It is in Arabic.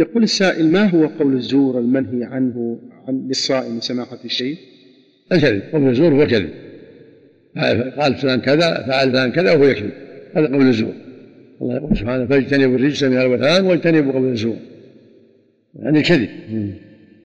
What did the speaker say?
يقول السائل ما هو قول الزور المنهي عنه عن للصائم سماحة الشيخ؟ الكذب قول الزور هو الكذب قال فلان كذا فعل فلان كذا وهو يكذب. هذا قول الزور. الله يقول سبحانه فاجتنبوا الرجس من الوثان واجتنبوا قول الزور. يعني الكذب